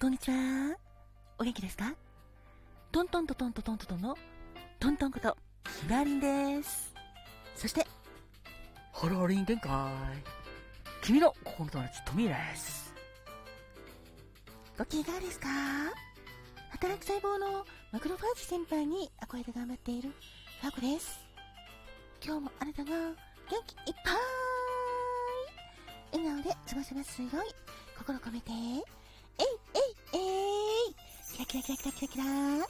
こんにちは。お元気ですか？トントントントントントンのトントンことひまりんです。そして、ハローリン限界。君の心の友達トミーです。ご機嫌ですか？働く細胞のマクロファージ先輩に憧れて頑張っているファコです。今日もあなたが元気いっぱい笑顔で過ごせますように心込めて、えいえいえいキラキラキラキラキラキラ。えい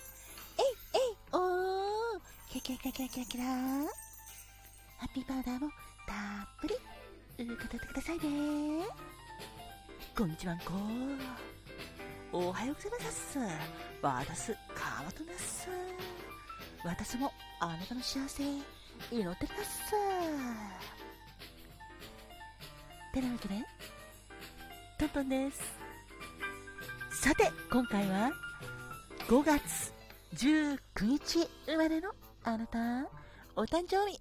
えい。おー。キラキラキラキラキラキラ。ハッピーパウダーもたっぷり。受け取ってくださいね。こんにちはんこ。おはようございます。私カマトです私もあなたの幸せ。祈ってます。てなわけでトントンです。さて今回は5月19日生まれのあなたお誕生日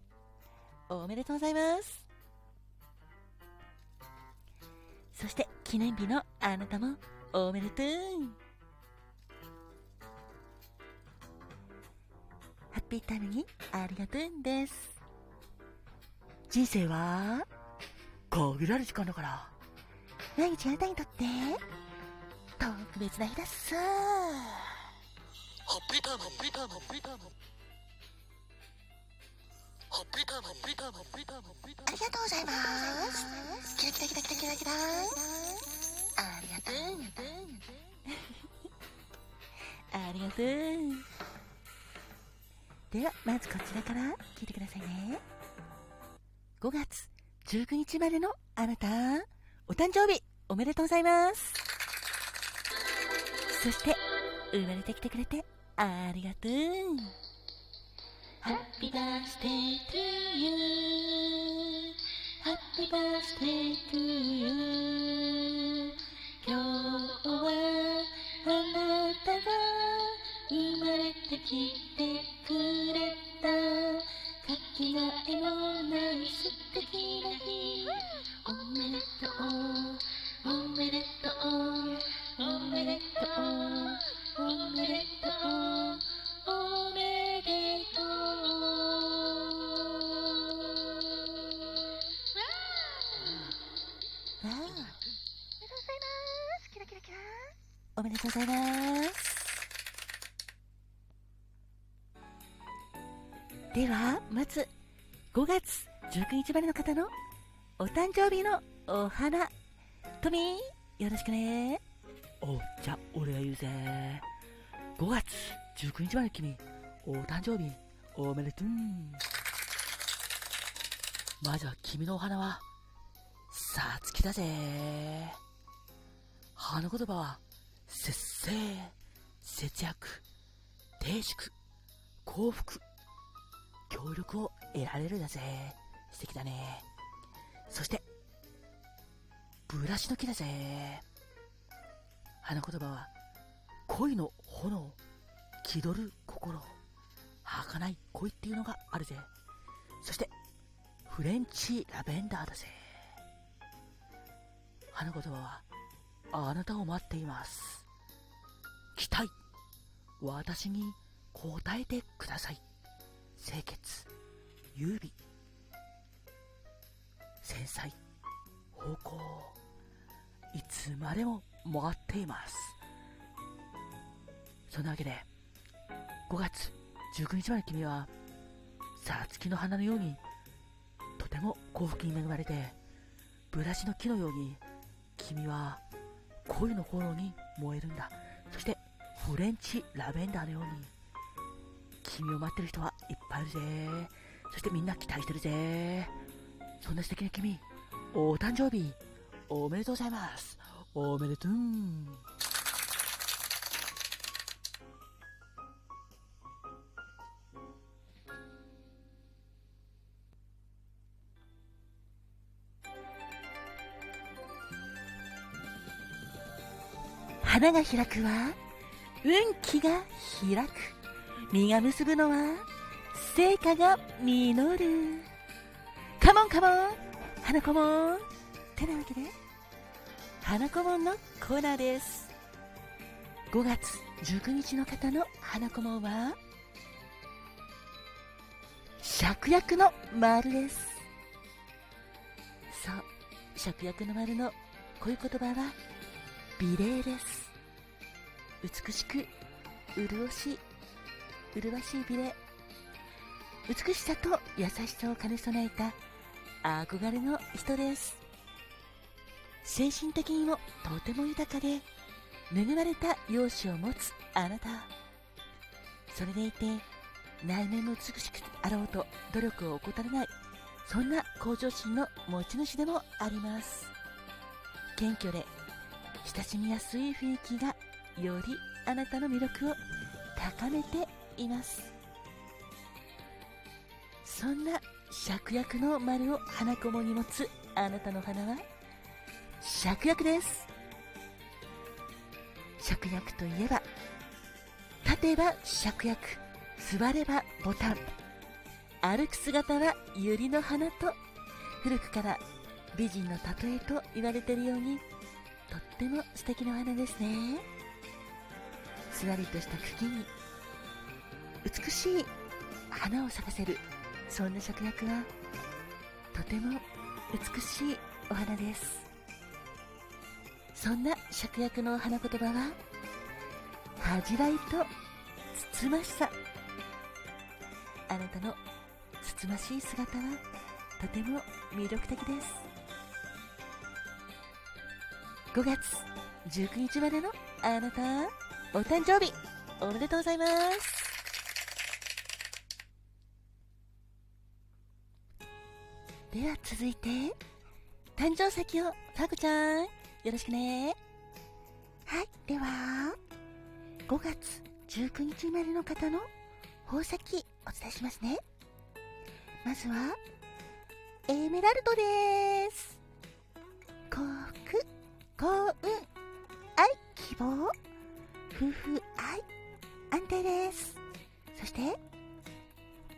おめでとうございます。そして記念日のあなたもおめでとう。ハッピータイムにありがとうんです。人生は限られる時間だから毎日あなたにとって特別な日だっすハッピータイム、ハッピータイム、ハッピータイム。ハッピータイム、ハッピータイム、ハッピータイム、ハッピータイム。ありがとうございますキラキラキラキラキラキラありがとうありがとうではまずこちらから聞いてくださいね5月19日までのあなたお誕生日おめでとうございますそして生まれてきてくれてありがとう Happy birthday to you Happy birthday to you 今日はあなたが生まれてきてとうございます。ではまず5月19日までの方のお誕生日のお花トミーよろしくね。おじゃあ俺が言うぜ5月19日まで君お誕生日おめでとう。まずは君のお花はさつきだぜ。花言葉は節制節約低粛幸福協力を得られるだぜ。素敵だね。そしてブラシの木だぜ。花言葉は恋の炎気取る心。儚い恋っていうのがあるぜ。そしてフレンチラベンダーだぜ。花言葉はあなたを待っています。期待。私に答えてください。清潔。優美。繊細。方向。いつまでも待っています。そんなわけで5月19日まで君はさつきの花のようにとても幸福に恵まれてブラシの木のように君は恋の炎に燃えるんだ。そしてフレンチラベンダーのように。君を待ってる人はいっぱいいるぜ。そしてみんな期待してるぜ。そんな素敵な君お誕生日おめでとうございます。おめでとう。花が開くは運気が開く。実が結ぶのは成果が実る。カモンカモン花子もん。てなわけで。花子もんのコーナーです。5月19日の方の花子門は芍薬の丸です。そう芍薬の丸のこういう言葉は美麗です。美しく潤し麗しい美麗美しさと優しさを兼ね備えた憧れの人です。精神的にもとても豊かで恵まれた容姿を持つあなた。それでいて内面も美しくあろうと努力を怠らないそんな向上心の持ち主でもあります。謙虚で親しみやすい雰囲気がよりあなたの魅力を高めています。そんな芍薬の丸を花籠に持つあなたの花は？芍薬です。芍薬といえば立てば芍薬座ればボタン。歩く姿は百合の花と古くから美人の例えと言われているようにとっても素敵な花ですね。すらりとした茎に美しい花を咲かせるそんな芍薬はとても美しいお花です。そんな芍薬の花言葉は恥じらいとつつましさ。あなたのつつましい姿はとても魅力的です。5月19日までのあなた。お誕生日。おめでとうございます。では続いて誕生石をさくちゃんよろしくね。はいでは5月19日生まれの方の宝石お伝えしますね。まずはエメラルドです。幸福幸運愛希望。夫婦愛安定です。そして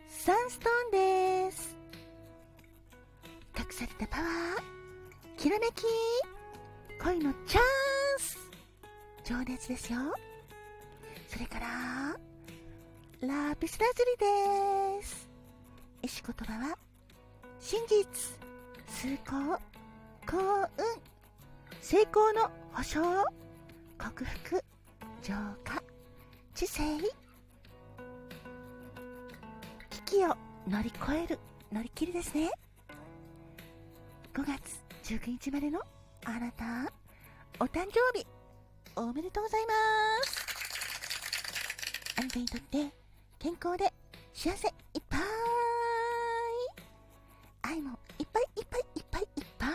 サンストーンです。隠されたパワーきらめき恋のチャンス。情熱ですよ。それからラピスラズリです。石言葉は真実崇高幸運成功の保証克服。浄化知性？危機を乗り越える乗り切りですね。5月19日までのあなたお誕生日おめでとうございます。あなたにとって健康で幸せいっぱい。愛もいっぱいいっぱいいっぱいいっぱい。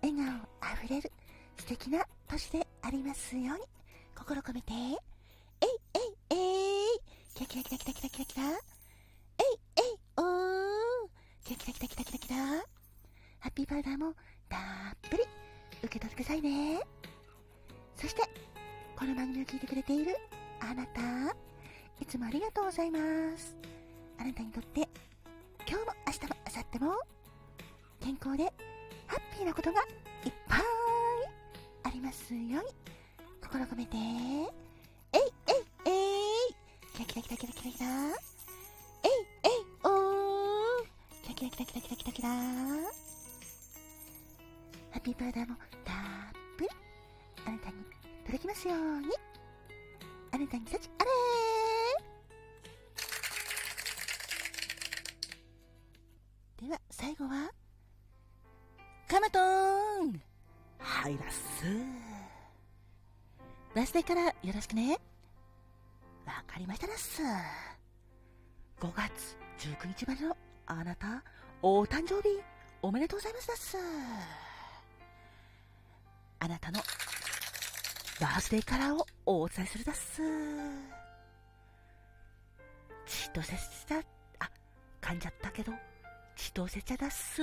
笑顔あふれる素敵な年でありますように。心込めて。えいえいえい。キラキラキラキラキラキラキラ。えいえいおー。キラキラキラキラキラキラ。ハッピーパウダーもたっぷり。受け取ってくださいね。そしてこの番組を聞いてくれているあなた。いつもありがとうございます。あなたにとって今日も明日も明後日も健康でハッピーなことがますように心込めて。えいえいえい。キラキラキラキラキラキラ。えいえいおー。キラキラキラキラキラキラキラ。ハッピーパウダーもたっぷり。あなたに届きますように。あなたに幸バースデーからよろしくね。わかりましたらっす。5月19日までのあなたお誕生日おめでとうございますだっす。あなたのバースデーカラーをお伝えするだっす千歳さあ噛んじゃったけど千歳茶だっす。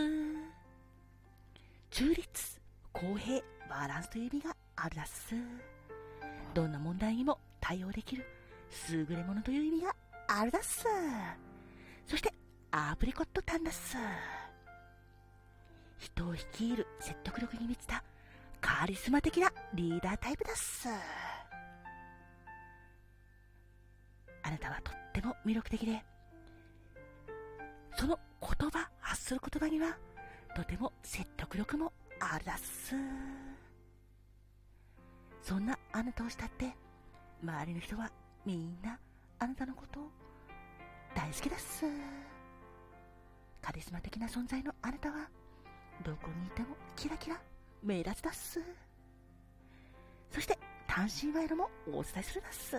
中立公平バランスという意味があるだっす。どんな問題にも対応できる優れものという意味があるだっすそしてアプリコットタンだっす人を率いる説得力に満ちたカリスマ的なリーダータイプだっす。あなたはとっても魅力的で、その言葉、発する言葉には、とても説得力もあるだっす。そんなあなたを慕って、周りの人はみんなあなたのことを大好きだっす。カリスマ的な存在のあなたは、どこにいてもキラキラ目立つだっす。そして、単身賄賂もお伝えするだっす。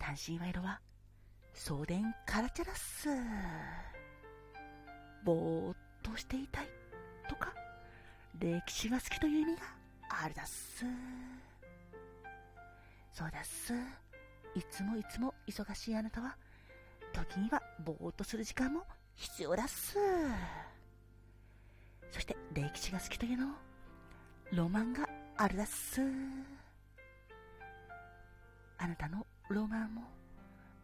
単身賄賂は、送電カラチャラっす。ぼーっとしていたいとか、歴史が好きという意味があるだっす。そうだっす。いつもいつも忙しいあなたは、時にはぼーっとする時間も必要だっす。そして歴史が好きというのロマンがあるだっす。あなたのロマンも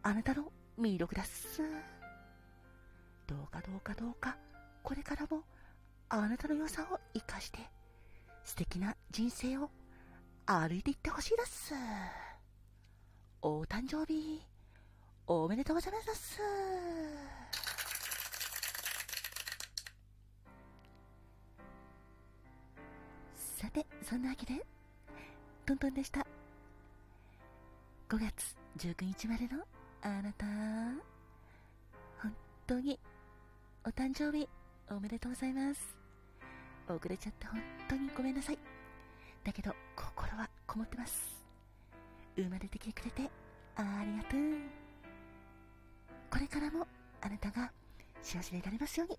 あなたの魅力だっす。どうかどうかどうかこれからもあなたの良さを生かして素敵な人生を歩いていってほしいだっす。お誕生日おめでとうございますさて、そんなわけで、トントンでした。5月19日までのあなた、本当にお誕生日おめでとうございます。遅れちゃって本当にごめんなさい。だけど、心はこもってます。生まれてきてくれてありがとう。これからもあなたが幸せでいられますように